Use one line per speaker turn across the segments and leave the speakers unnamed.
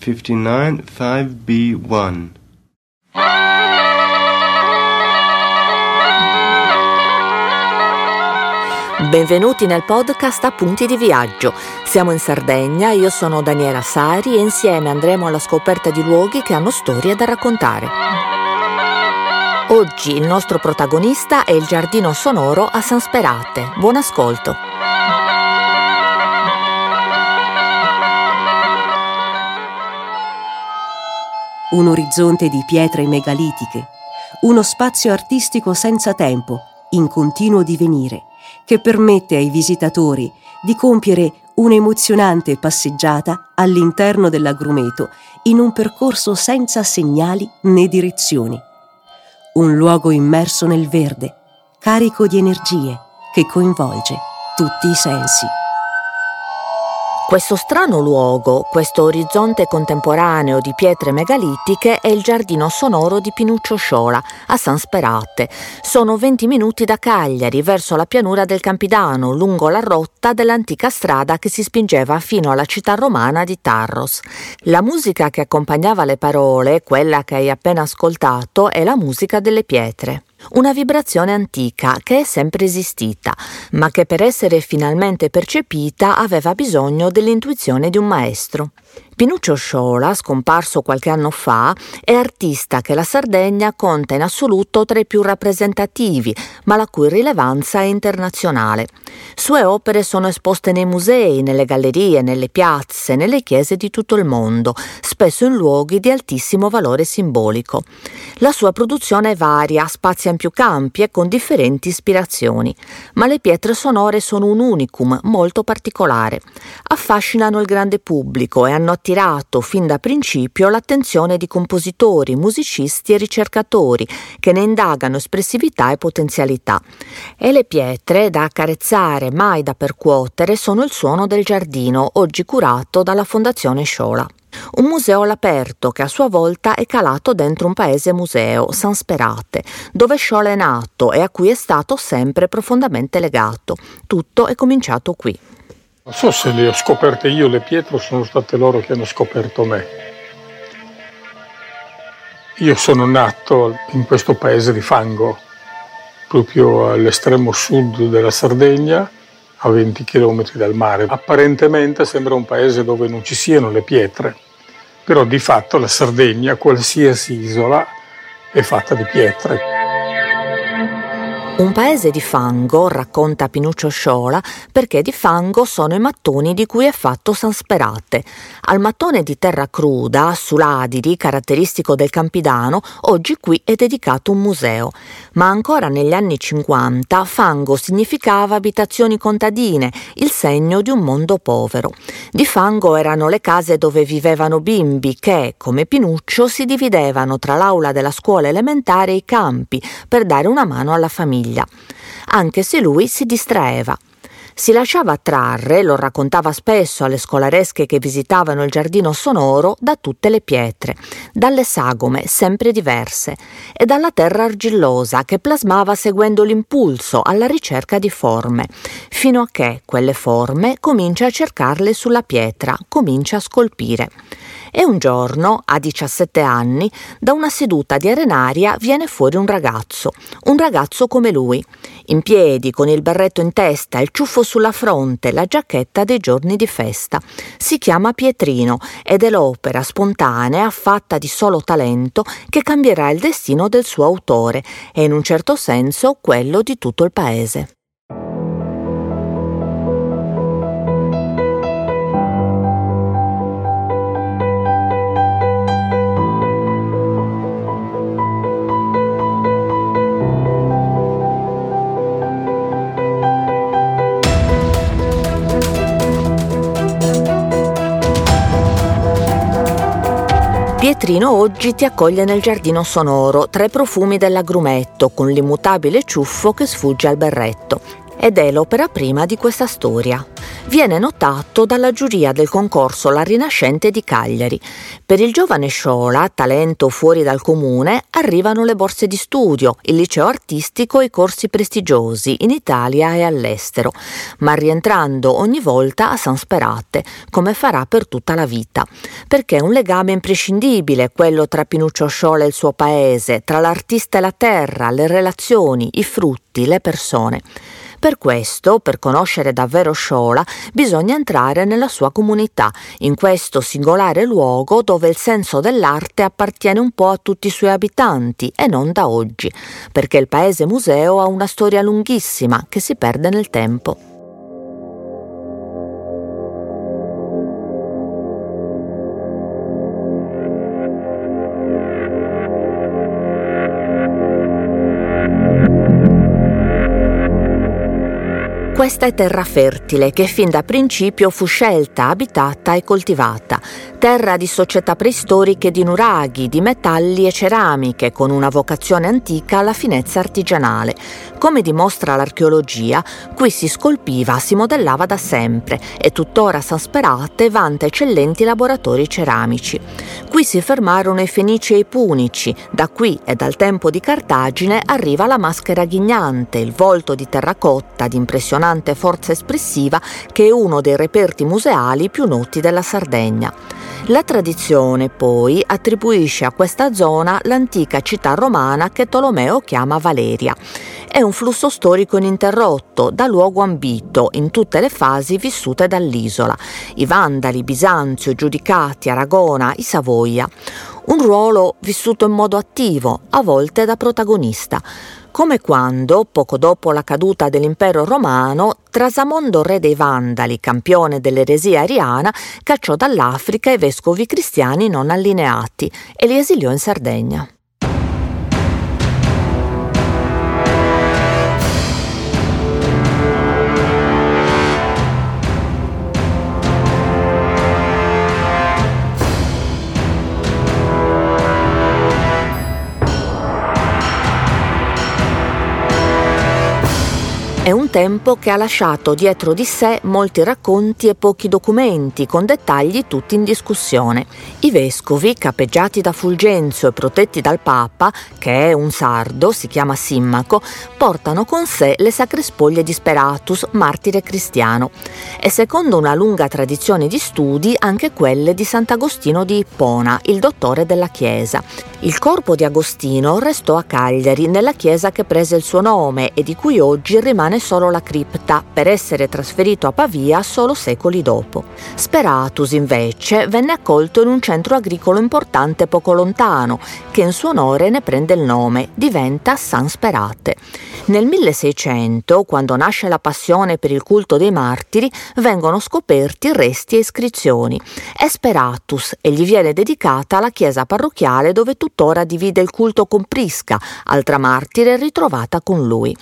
59 5B1
Benvenuti nel podcast Appunti di viaggio. Siamo in Sardegna, io sono Daniela Sari e insieme andremo alla scoperta di luoghi che hanno storie da raccontare. Oggi il nostro protagonista è il giardino sonoro a San Sperate. Buon ascolto.
Un orizzonte di pietre megalitiche, uno spazio artistico senza tempo, in continuo divenire che permette ai visitatori di compiere un'emozionante passeggiata all'interno dell'agrumeto in un percorso senza segnali né direzioni. Un luogo immerso nel verde, carico di energie, che coinvolge tutti i sensi.
Questo strano luogo, questo orizzonte contemporaneo di pietre megalitiche è il giardino sonoro di Pinuccio Sciola, a San Sperate. Sono 20 minuti da Cagliari, verso la pianura del Campidano, lungo la rotta dell'antica strada che si spingeva fino alla città romana di Tarros. La musica che accompagnava le parole, quella che hai appena ascoltato, è la musica delle pietre. Una vibrazione antica che è sempre esistita, ma che per essere finalmente percepita aveva bisogno dell'intuizione di un maestro. Pinuccio Sciola, scomparso qualche anno fa, è artista che la Sardegna conta in assoluto tra i più rappresentativi, ma la cui rilevanza è internazionale. Sue opere sono esposte nei musei, nelle gallerie, nelle piazze, nelle chiese di tutto il mondo, spesso in luoghi di altissimo valore simbolico. La sua produzione è varia, spazia in più campi e con differenti ispirazioni, ma le pietre sonore sono un unicum molto particolare. Affascinano il grande pubblico e hanno attirato fin da principio l'attenzione di compositori, musicisti e ricercatori che ne indagano espressività e potenzialità. E le pietre, da accarezzare mai da percuotere, sono il suono del giardino, oggi curato dalla Fondazione Sciola. Un museo all'aperto che a sua volta è calato dentro un paese museo, San Sperate, dove Sciola è nato e a cui è stato sempre profondamente legato. Tutto è cominciato qui.
Non so se le ho scoperte io le pietre o sono state loro che hanno scoperto me. Io sono nato in questo paese di fango, proprio all'estremo sud della Sardegna, a 20 km dal mare. Apparentemente sembra un paese dove non ci siano le pietre, però di fatto la Sardegna, qualsiasi isola, è fatta di pietre.
Un paese di fango, racconta Pinuccio Sciola, perché di fango sono i mattoni di cui è fatto San Sperate. Al mattone di terra cruda, suladidi, caratteristico del Campidano, oggi qui è dedicato un museo. Ma ancora negli anni 50 fango significava abitazioni contadine, il segno di un mondo povero. Di fango erano le case dove vivevano bimbi che, come Pinuccio, si dividevano tra l'aula della scuola elementare e i campi per dare una mano alla famiglia famiglia, anche se lui si distraeva. Si lasciava attrarre, lo raccontava spesso alle scolaresche che visitavano il giardino sonoro, da tutte le pietre, dalle sagome sempre diverse e dalla terra argillosa che plasmava seguendo l'impulso alla ricerca di forme, fino a che quelle forme comincia a cercarle sulla pietra, comincia a scolpire. E un giorno, a 17 anni, da una seduta di arenaria viene fuori un ragazzo, un ragazzo come lui, in piedi, con il berretto in testa, il ciuffo sulla fronte, la giacchetta dei giorni di festa. Si chiama Pietrino ed è l'opera spontanea, fatta di solo talento, che cambierà il destino del suo autore e in un certo senso quello di tutto il paese. Pietrino oggi ti accoglie nel giardino sonoro, tra i profumi dell'agrumetto, con l'immutabile ciuffo che sfugge al berretto. Ed è l'opera prima di questa storia. Viene notato dalla giuria del concorso La Rinascente di Cagliari. Per il giovane Sciola, talento fuori dal comune, arrivano le borse di studio, il liceo artistico e i corsi prestigiosi in Italia e all'estero, ma rientrando ogni volta a San Sperate, come farà per tutta la vita, perché è un legame imprescindibile quello tra Pinuccio Sciola e il suo paese, tra l'artista e la terra, le relazioni, i frutti, le persone. Per questo, per conoscere davvero Sciola, bisogna entrare nella sua comunità, in questo singolare luogo dove il senso dell'arte appartiene un po' a tutti i suoi abitanti e non da oggi, perché il paese museo ha una storia lunghissima che si perde nel tempo. Questa è terra fertile che fin da principio fu scelta, abitata e coltivata, terra di società preistoriche di nuraghi, di metalli e ceramiche, con una vocazione antica alla finezza artigianale. Come dimostra l'archeologia, qui si scolpiva, si modellava da sempre e tuttora San Sperate vanta eccellenti laboratori ceramici. Qui si fermarono i Fenici e i Punici, da qui e dal tempo di Cartagine arriva la maschera ghignante, il volto di terracotta di impressionante impressionante forza espressiva che è uno dei reperti museali più noti della Sardegna. La tradizione poi attribuisce a questa zona l'antica città romana che Tolomeo chiama Valeria. È un flusso storico ininterrotto, da luogo ambito in tutte le fasi vissute dall'isola. I Vandali, Bisanzio, Giudicati, Aragona, i Savoia. Un ruolo vissuto in modo attivo, a volte da protagonista come quando, poco dopo la caduta dell'impero romano, Trasamondo re dei Vandali, campione dell'eresia ariana, cacciò dall'Africa i vescovi cristiani non allineati e li esiliò in Sardegna. È un tempo che ha lasciato dietro di sé molti racconti e pochi documenti, con dettagli tutti in discussione. I vescovi, capeggiati da Fulgenzio e protetti dal Papa, che è un sardo, si chiama Simmaco, portano con sé le sacre spoglie di Speratus, martire cristiano, e secondo una lunga tradizione di studi anche quelle di Sant'Agostino di Ippona, il dottore della Chiesa. Il corpo di Agostino restò a Cagliari, nella chiesa che prese il suo nome e di cui oggi rimane solo la cripta, per essere trasferito a Pavia solo secoli dopo. Speratus, invece, venne accolto in un centro agricolo importante poco lontano, che in suo onore ne prende il nome, diventa San Sperate. Nel 1600, quando nasce la passione per il culto dei martiri, vengono scoperti resti e iscrizioni. È Speratus e gli viene dedicata la chiesa parrocchiale dove tuttora divide il culto con Prisca, altra martire ritrovata con lui.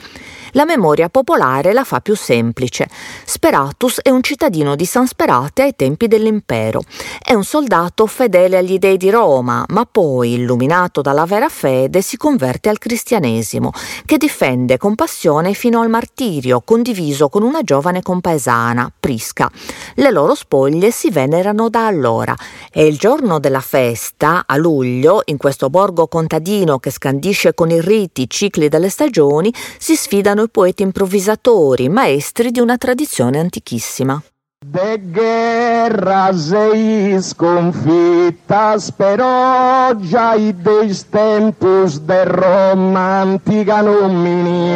La memoria popolare la fa più semplice. Speratus è un cittadino di San Sperate ai tempi dell'impero. È un soldato fedele agli dei di Roma, ma poi, illuminato dalla vera fede, si converte al cristianesimo, che difende con passione fino al martirio, condiviso con una giovane compaesana, Prisca. Le loro spoglie si venerano da allora e il giorno della festa, a luglio, in questo borgo contadino che scandisce con i riti i cicli delle stagioni, si sfidano erano i poeti improvvisatori, maestri di una tradizione antichissima.
De guerra sei sconfitta, però già i dei tempus de Roma antica nomini.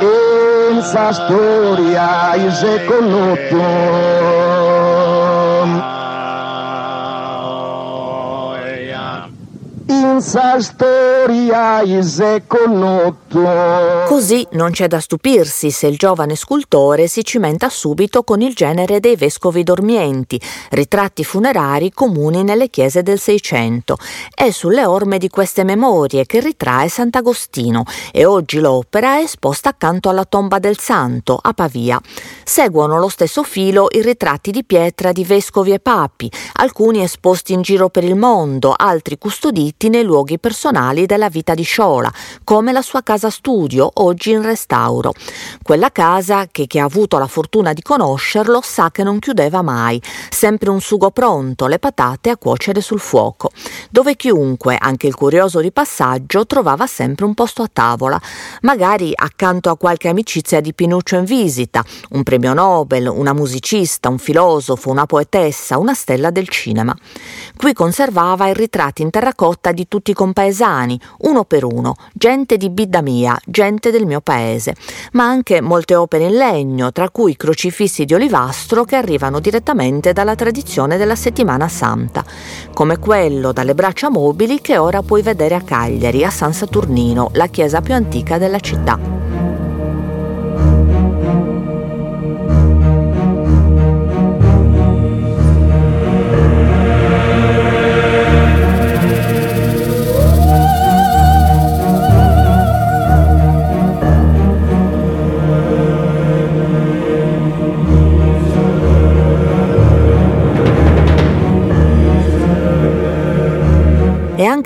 In sa storia is conosciuto. Senza storia connotto.
Così non c'è da stupirsi se il giovane scultore si cimenta subito con il genere dei vescovi dormienti, ritratti funerari comuni nelle chiese del Seicento. È sulle orme di queste memorie che ritrae Sant'Agostino e oggi l'opera è esposta accanto alla tomba del santo, a Pavia. Seguono lo stesso filo i ritratti di pietra di vescovi e papi, alcuni esposti in giro per il mondo, altri custoditi nei luoghi personali della vita di Sciola, come la sua casa studio, oggi in restauro. Quella casa che chi ha avuto la fortuna di conoscerlo sa che non chiudeva mai, sempre un sugo pronto, le patate a cuocere sul fuoco, dove chiunque, anche il curioso di passaggio, trovava sempre un posto a tavola, magari accanto a qualche amicizia di Pinuccio in visita, un premio Nobel, una musicista, un filosofo, una poetessa, una stella del cinema. Qui conservava i ritratti in terracotta di tutti i compaesani, uno per uno, gente di bidda mia, gente del mio paese, ma anche molte opere in legno, tra cui crocifissi di olivastro che arrivano direttamente dalla tradizione della settimana santa, come quello dalle braccia mobili che ora puoi vedere a Cagliari, a San Saturnino, la chiesa più antica della città.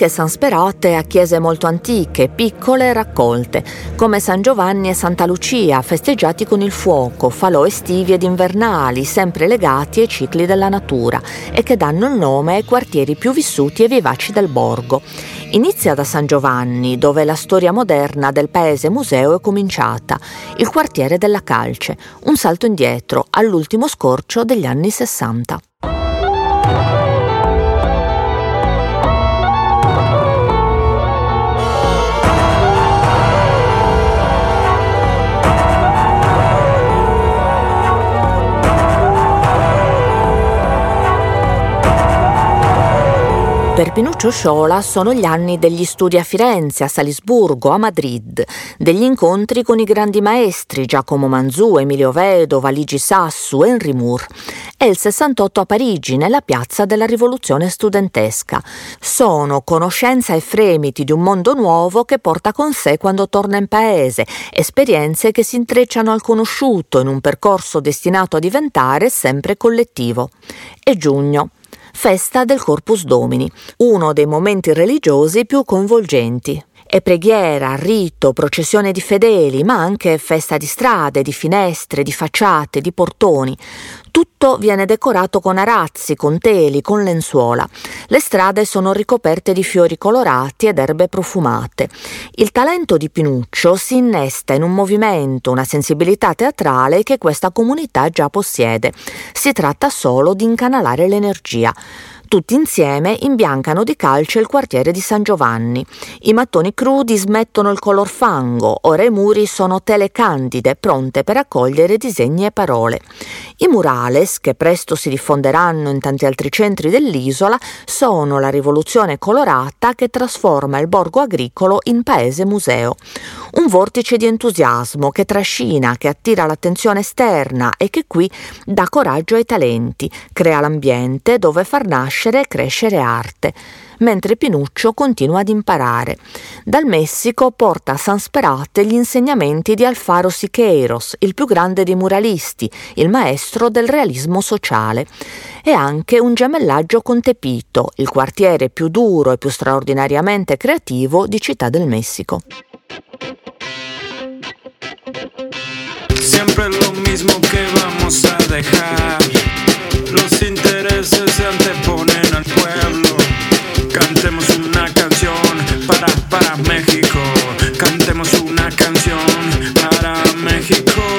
Anche San Sperate ha chiese molto antiche, piccole e raccolte, come San Giovanni e Santa Lucia, festeggiati con il fuoco, falò estivi ed invernali, sempre legati ai cicli della natura e che danno il nome ai quartieri più vissuti e vivaci del borgo. Inizia da San Giovanni, dove la storia moderna del paese museo è cominciata, il quartiere della Calce, un salto indietro all'ultimo scorcio degli anni 60. Per Pinuccio Sciola sono gli anni degli studi a Firenze, a Salisburgo, a Madrid, degli incontri con i grandi maestri Giacomo Manzù, Emilio Vedova, Ligi Sassu, Henry Moore e il 68 a Parigi, nella piazza della rivoluzione studentesca. Sono conoscenza e fremiti di un mondo nuovo che porta con sé quando torna in paese, esperienze che si intrecciano al conosciuto in un percorso destinato a diventare sempre collettivo. E giugno festa del Corpus Domini, uno dei momenti religiosi più coinvolgenti. È preghiera, rito, processione di fedeli, ma anche festa di strade, di finestre, di facciate, di portoni. Tutto viene decorato con arazzi, con teli, con lenzuola. Le strade sono ricoperte di fiori colorati ed erbe profumate. Il talento di Pinuccio si innesta in un movimento, una sensibilità teatrale che questa comunità già possiede. Si tratta solo di incanalare l'energia. Tutti insieme imbiancano di calce il quartiere di San Giovanni. I mattoni crudi smettono il color fango, ora i muri sono tele candide, pronte per accogliere disegni e parole. I murales, che presto si diffonderanno in tanti altri centri dell'isola, sono la rivoluzione colorata che trasforma il borgo agricolo in paese museo. Un vortice di entusiasmo che trascina, che attira l'attenzione esterna e che qui dà coraggio ai talenti, crea l'ambiente dove far nascere e crescere arte, mentre Pinuccio continua ad imparare. Dal Messico porta a San Sperate gli insegnamenti di Alfaro Siqueiros, il più grande dei muralisti, il maestro del realismo sociale, e anche un gemellaggio con Tepito, il quartiere più duro e più straordinariamente creativo di Città del Messico.
Siempre lo mismo que vamos a dejar. Los intereses se anteponen al pueblo. Cantemos una canción para, para México. Cantemos una canción para México.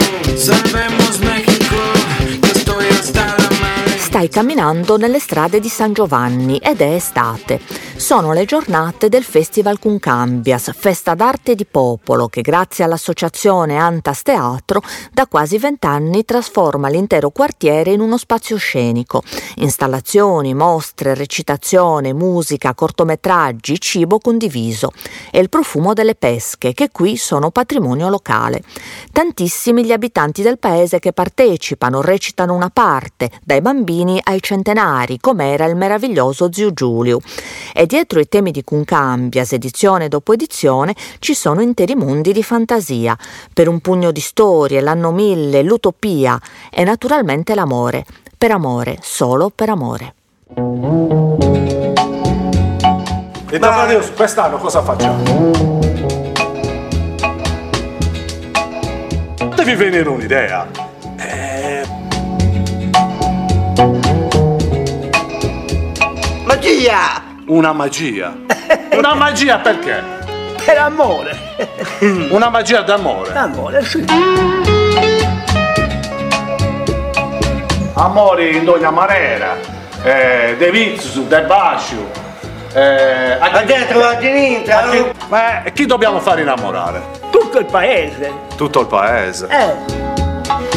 Stai camminando nelle strade di San Giovanni ed è estate. Sono le giornate del Festival Cuncambias, festa d'arte di popolo che grazie all'associazione Antas Teatro da quasi vent'anni trasforma l'intero quartiere in uno spazio scenico. Installazioni, mostre, recitazione, musica, cortometraggi, cibo condiviso e il profumo delle pesche che qui sono patrimonio locale. Tantissimi gli abitanti del paese che partecipano, recitano una parte, dai bambini ai centenari, come era il meraviglioso zio Giulio. E dietro i temi di Cuncambias, edizione dopo edizione, ci sono interi mondi di fantasia, per un pugno di storie, l'anno mille, l'utopia e naturalmente l'amore. Per amore, solo per amore.
E dopo quest'anno cosa facciamo? Devi venire un'idea.
Magia!
una magia. Una magia perché?
Per amore!
Una magia d'amore.
Amore, sì.
Amore in ogni maniera. Eh, de vizzu, de bacio. Eh, a
dentro a sinistra,
a chi- ma chi dobbiamo fare innamorare?
tutto il paese.
Tutto il paese.
Eh,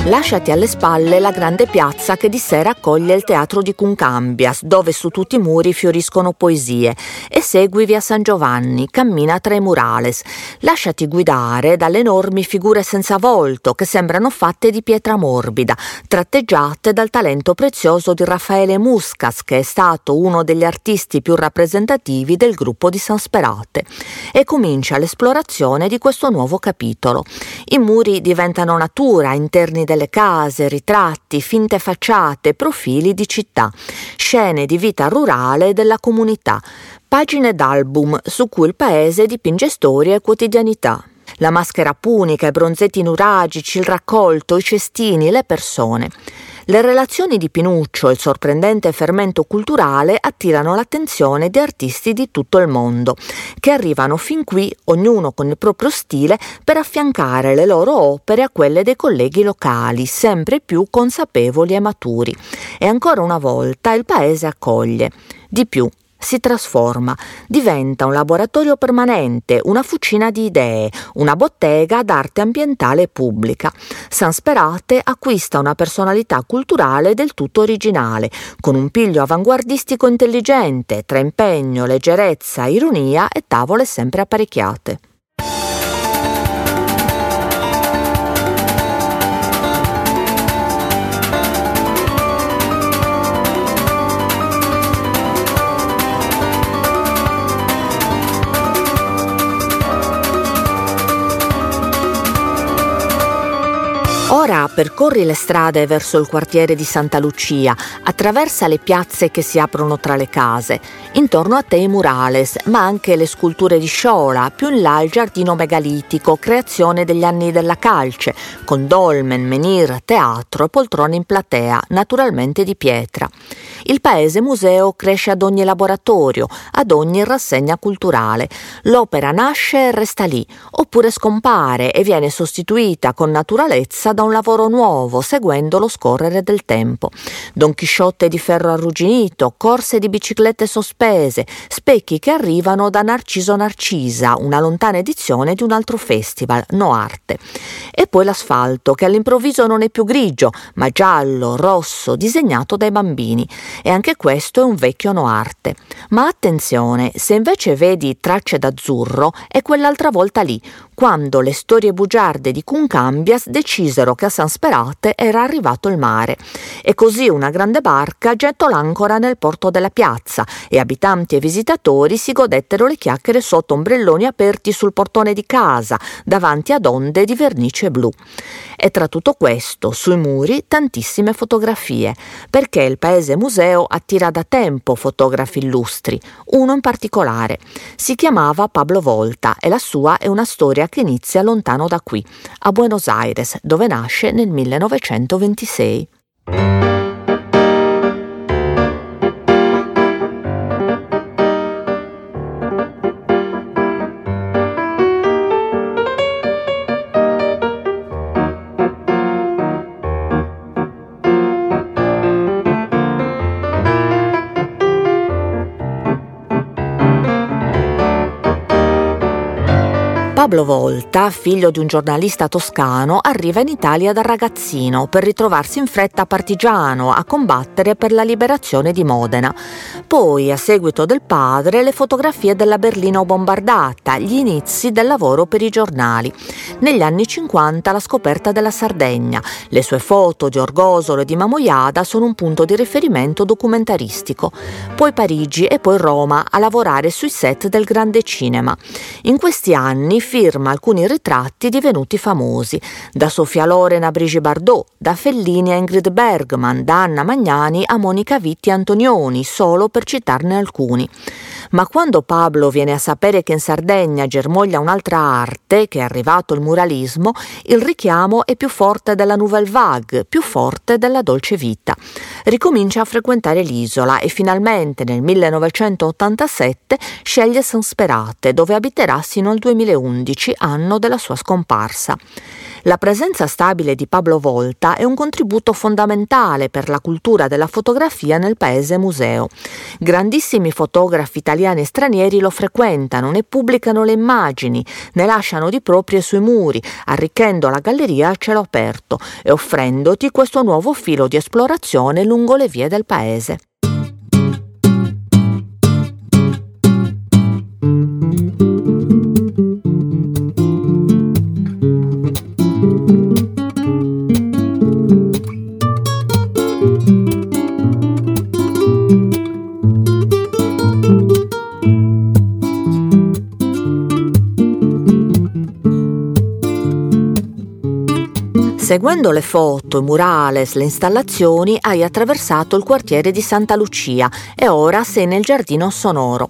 Lasciati alle spalle la grande piazza che di sera accoglie il teatro di Cuncambias, dove su tutti i muri fioriscono poesie, e segui via San Giovanni, cammina tra i murales. Lasciati guidare dalle enormi figure senza volto che sembrano fatte di pietra morbida, tratteggiate dal talento prezioso di Raffaele Muscas, che è stato uno degli artisti più rappresentativi del gruppo di San Sperate. E comincia l'esplorazione di questo nuovo capitolo. I muri diventano natura, interni delle case, ritratti, finte facciate, profili di città, scene di vita rurale della comunità, pagine d'album su cui il paese dipinge storie e quotidianità. La maschera punica, i bronzetti nuragici, il raccolto, i cestini, le persone. Le relazioni di Pinuccio e il sorprendente fermento culturale attirano l'attenzione di artisti di tutto il mondo, che arrivano fin qui, ognuno con il proprio stile, per affiancare le loro opere a quelle dei colleghi locali, sempre più consapevoli e maturi. E ancora una volta il paese accoglie. Di più, si trasforma, diventa un laboratorio permanente, una fucina di idee, una bottega d'arte ambientale pubblica. San Sperate acquista una personalità culturale del tutto originale, con un piglio avanguardistico intelligente, tra impegno, leggerezza, ironia e tavole sempre apparecchiate. Ora percorri le strade verso il quartiere di Santa Lucia, attraversa le piazze che si aprono tra le case, intorno a te i murales, ma anche le sculture di Sciola, più in là il giardino megalitico, creazione degli anni della calce, con dolmen, menhir, teatro e poltrone in platea, naturalmente di pietra. Il paese museo cresce ad ogni laboratorio, ad ogni rassegna culturale. L'opera nasce e resta lì, oppure scompare e viene sostituita con naturalezza da un lavoro nuovo, seguendo lo scorrere del tempo. Don Chisciotte di ferro arrugginito, corse di biciclette sospese, specchi che arrivano da Narciso Narcisa, una lontana edizione di un altro festival, No Arte. E poi l'asfalto, che all'improvviso non è più grigio, ma giallo, rosso, disegnato dai bambini. E anche questo è un vecchio No Arte. Ma attenzione, se invece vedi tracce d'azzurro, è quell'altra volta lì, quando le storie bugiarde di Cuncambias decisero che a San Sperate era arrivato il mare. E così una grande barca gettò l'ancora nel porto della piazza e abitanti e visitatori si godettero le chiacchiere sotto ombrelloni aperti sul portone di casa, davanti ad onde di vernice blu. E tra tutto questo, sui muri, tantissime fotografie, perché il paese museo attira da tempo fotografi illustri, uno in particolare. Si chiamava Pablo Volta e la sua è una storia che inizia lontano da qui, a Buenos Aires, dove nasce nel 1926. Pablo Volta, figlio di un giornalista toscano, arriva in Italia da ragazzino per ritrovarsi in fretta partigiano a combattere per la liberazione di Modena. Poi, a seguito del padre, le fotografie della Berlino bombardata, gli inizi del lavoro per i giornali. Negli anni 50 la scoperta della Sardegna. Le sue foto di Orgosolo e di Mamoiada sono un punto di riferimento documentaristico. Poi Parigi e poi Roma a lavorare sui set del grande cinema. In questi anni firma alcuni ritratti divenuti famosi, da Sofia Loren a Brigitte Bardot, da Fellini a Ingrid Bergman, da Anna Magnani a Monica Vitti Antonioni, solo per citarne alcuni. Ma quando Pablo viene a sapere che in Sardegna germoglia un'altra arte, che è arrivato il muralismo, il richiamo è più forte della Nouvelle Vague, più forte della dolce vita. Ricomincia a frequentare l'isola e finalmente nel 1987 sceglie San Sperate, dove abiterà sino al 2011, anno della sua scomparsa. La presenza stabile di Pablo Volta è un contributo fondamentale per la cultura della fotografia nel paese museo. Grandissimi fotografi italiani e stranieri lo frequentano, ne pubblicano le immagini, ne lasciano di proprie sui muri, arricchendo la galleria a cielo aperto e offrendoti questo nuovo filo di esplorazione lungo le vie del paese. Seguendo le foto, i murales, le installazioni, hai attraversato il quartiere di Santa Lucia e ora sei nel giardino sonoro.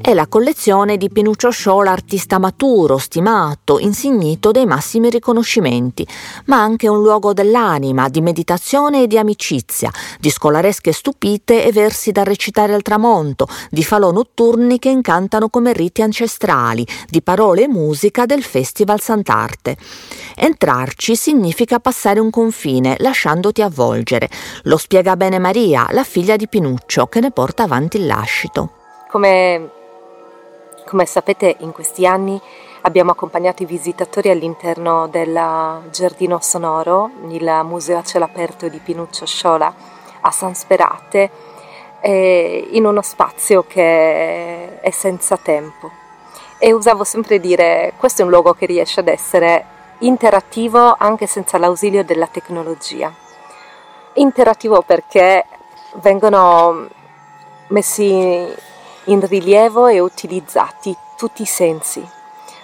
È la collezione di Pinuccio Sciola, artista maturo, stimato, insignito dei massimi riconoscimenti, ma anche un luogo dell'anima, di meditazione e di amicizia, di scolaresche stupite e versi da recitare al tramonto, di falò notturni che incantano come riti ancestrali, di parole e musica del Festival Sant'Arte. Entrarci significa passare un confine, lasciandoti avvolgere. Lo spiega bene Maria, la figlia di Pinuccio, che ne porta avanti il lascito.
Come, come sapete, in questi anni abbiamo accompagnato i visitatori all'interno del Giardino Sonoro, il museo a cielo aperto di Pinuccio Sciola a San Sperate, eh, in uno spazio che è senza tempo. E usavo sempre dire, questo è un luogo che riesce ad essere interattivo anche senza l'ausilio della tecnologia. Interattivo perché vengono messi in rilievo e utilizzati tutti i sensi,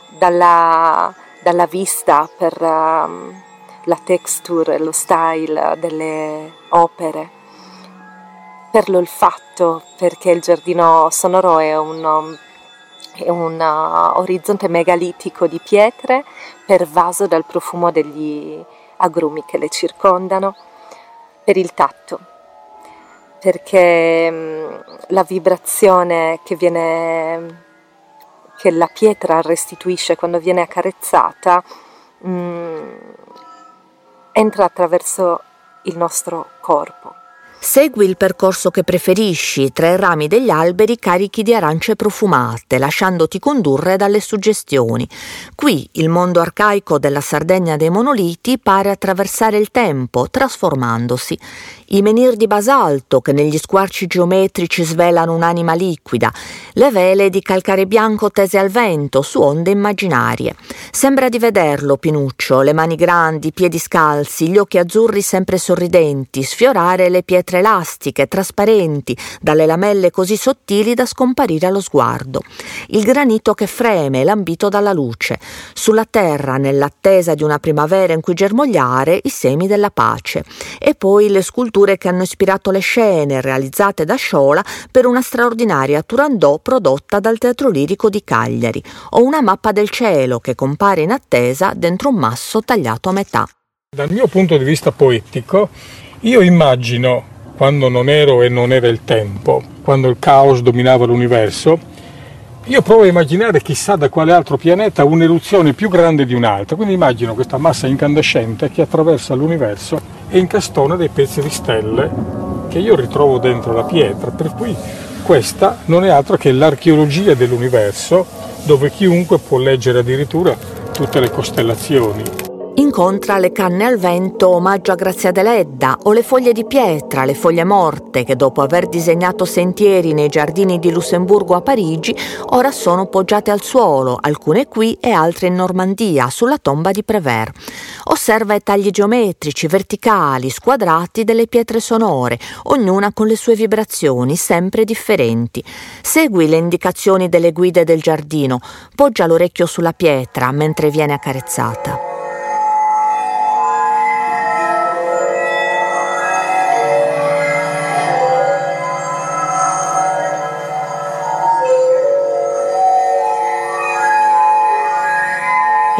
dalla, dalla vista per um, la texture, lo style delle opere, per l'olfatto, perché il giardino sonoro è un um, è un uh, orizzonte megalitico di pietre pervaso dal profumo degli agrumi che le circondano, per il tatto, perché um, la vibrazione che, viene, che la pietra restituisce quando viene accarezzata um, entra attraverso il nostro corpo.
Segui il percorso che preferisci tra i rami degli alberi carichi di arance profumate, lasciandoti condurre dalle suggestioni. Qui il mondo arcaico della Sardegna dei monoliti pare attraversare il tempo, trasformandosi. I menhir di basalto che negli squarci geometrici svelano un'anima liquida, le vele di calcare bianco tese al vento su onde immaginarie. Sembra di vederlo, Pinuccio, le mani grandi, i piedi scalzi, gli occhi azzurri sempre sorridenti, sfiorare le pietre pietre elastiche, trasparenti, dalle lamelle così sottili da scomparire allo sguardo. Il granito che freme, lambito dalla luce. Sulla terra, nell'attesa di una primavera in cui germogliare, i semi della pace. E poi le sculture che hanno ispirato le scene, realizzate da Sciola per una straordinaria Turandot prodotta dal Teatro Lirico di Cagliari, o una mappa del cielo che compare in attesa dentro un masso tagliato a metà.
Dal mio punto di vista poetico, io immagino quando non ero e non era il tempo, quando il caos dominava l'universo, io provo a immaginare chissà da quale altro pianeta un'eruzione più grande di un'altra, quindi immagino questa massa incandescente che attraversa l'universo e incastona dei pezzi di stelle che io ritrovo dentro la pietra, per cui questa non è altro che l'archeologia dell'universo dove chiunque può leggere addirittura tutte le costellazioni.
Incontra le canne al vento omaggio a Grazia Deledda o le foglie di pietra, le foglie morte che dopo aver disegnato sentieri nei giardini di Lussemburgo a Parigi ora sono poggiate al suolo, alcune qui e altre in Normandia, sulla tomba di Prévert. Osserva i tagli geometrici, verticali, squadrati delle pietre sonore, ognuna con le sue vibrazioni sempre differenti. Segui le indicazioni delle guide del giardino, poggia l'orecchio sulla pietra mentre viene accarezzata.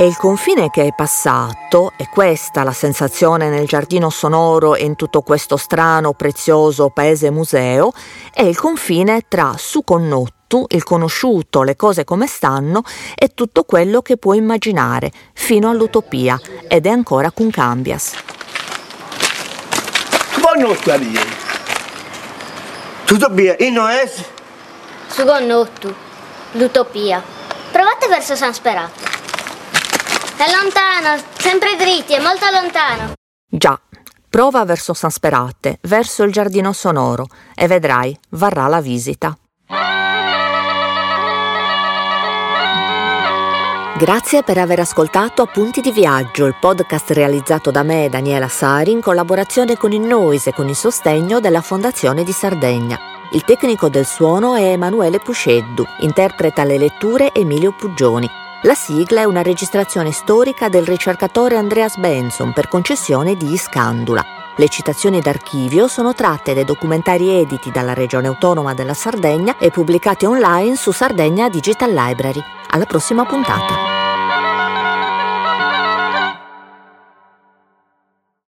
E il confine che è passato, e questa la sensazione nel giardino sonoro e in tutto questo strano, prezioso paese museo, è il confine tra Suconnottu, il conosciuto, le cose come stanno e tutto quello che puoi immaginare, fino all'utopia, ed è ancora con cambias.
Buonanotte a lì. Tutto bene, e non è?
Suconnottu, l'utopia. Provate verso San Sperato. È lontano, sempre dritti, è molto lontano.
Già, prova verso San Sperate, verso il giardino sonoro, e vedrai, varrà la visita. Grazie per aver ascoltato Appunti di Viaggio, il podcast realizzato da me, Daniela Sari, in collaborazione con il Noise e con il sostegno della Fondazione di Sardegna. Il tecnico del suono è Emanuele Pusceddu, interpreta le letture Emilio Puggioni. La sigla è una registrazione storica del ricercatore Andreas Benson per concessione di Iscandula. Le citazioni d'archivio sono tratte dai documentari editi dalla Regione Autonoma della Sardegna e pubblicati online su Sardegna Digital Library. Alla prossima puntata.